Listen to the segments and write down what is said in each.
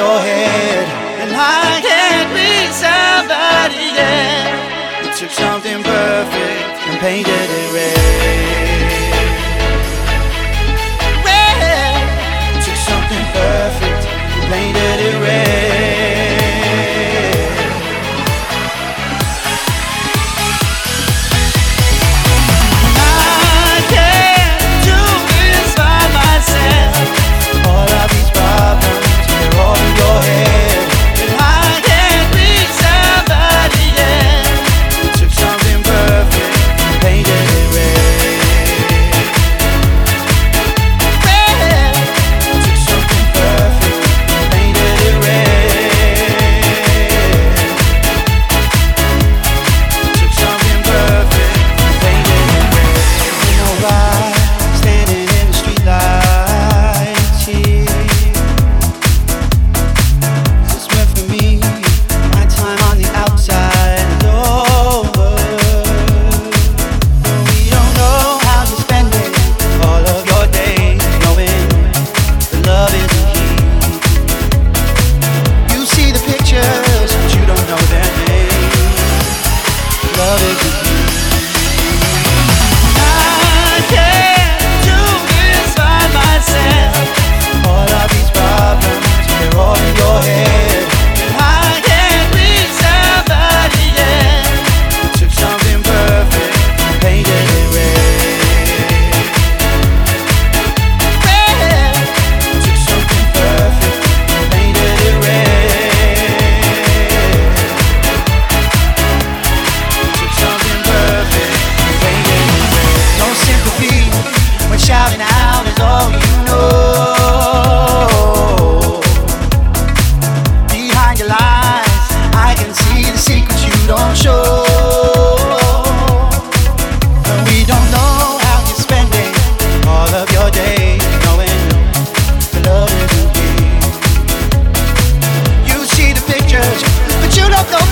your head. And I can't be somebody else. You took something perfect and painted.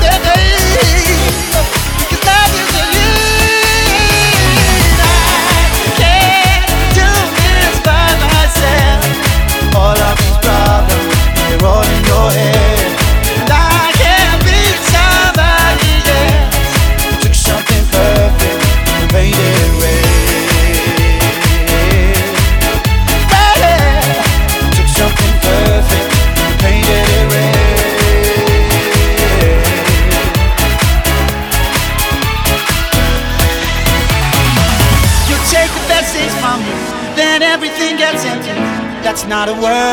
Hey, hey. Not a world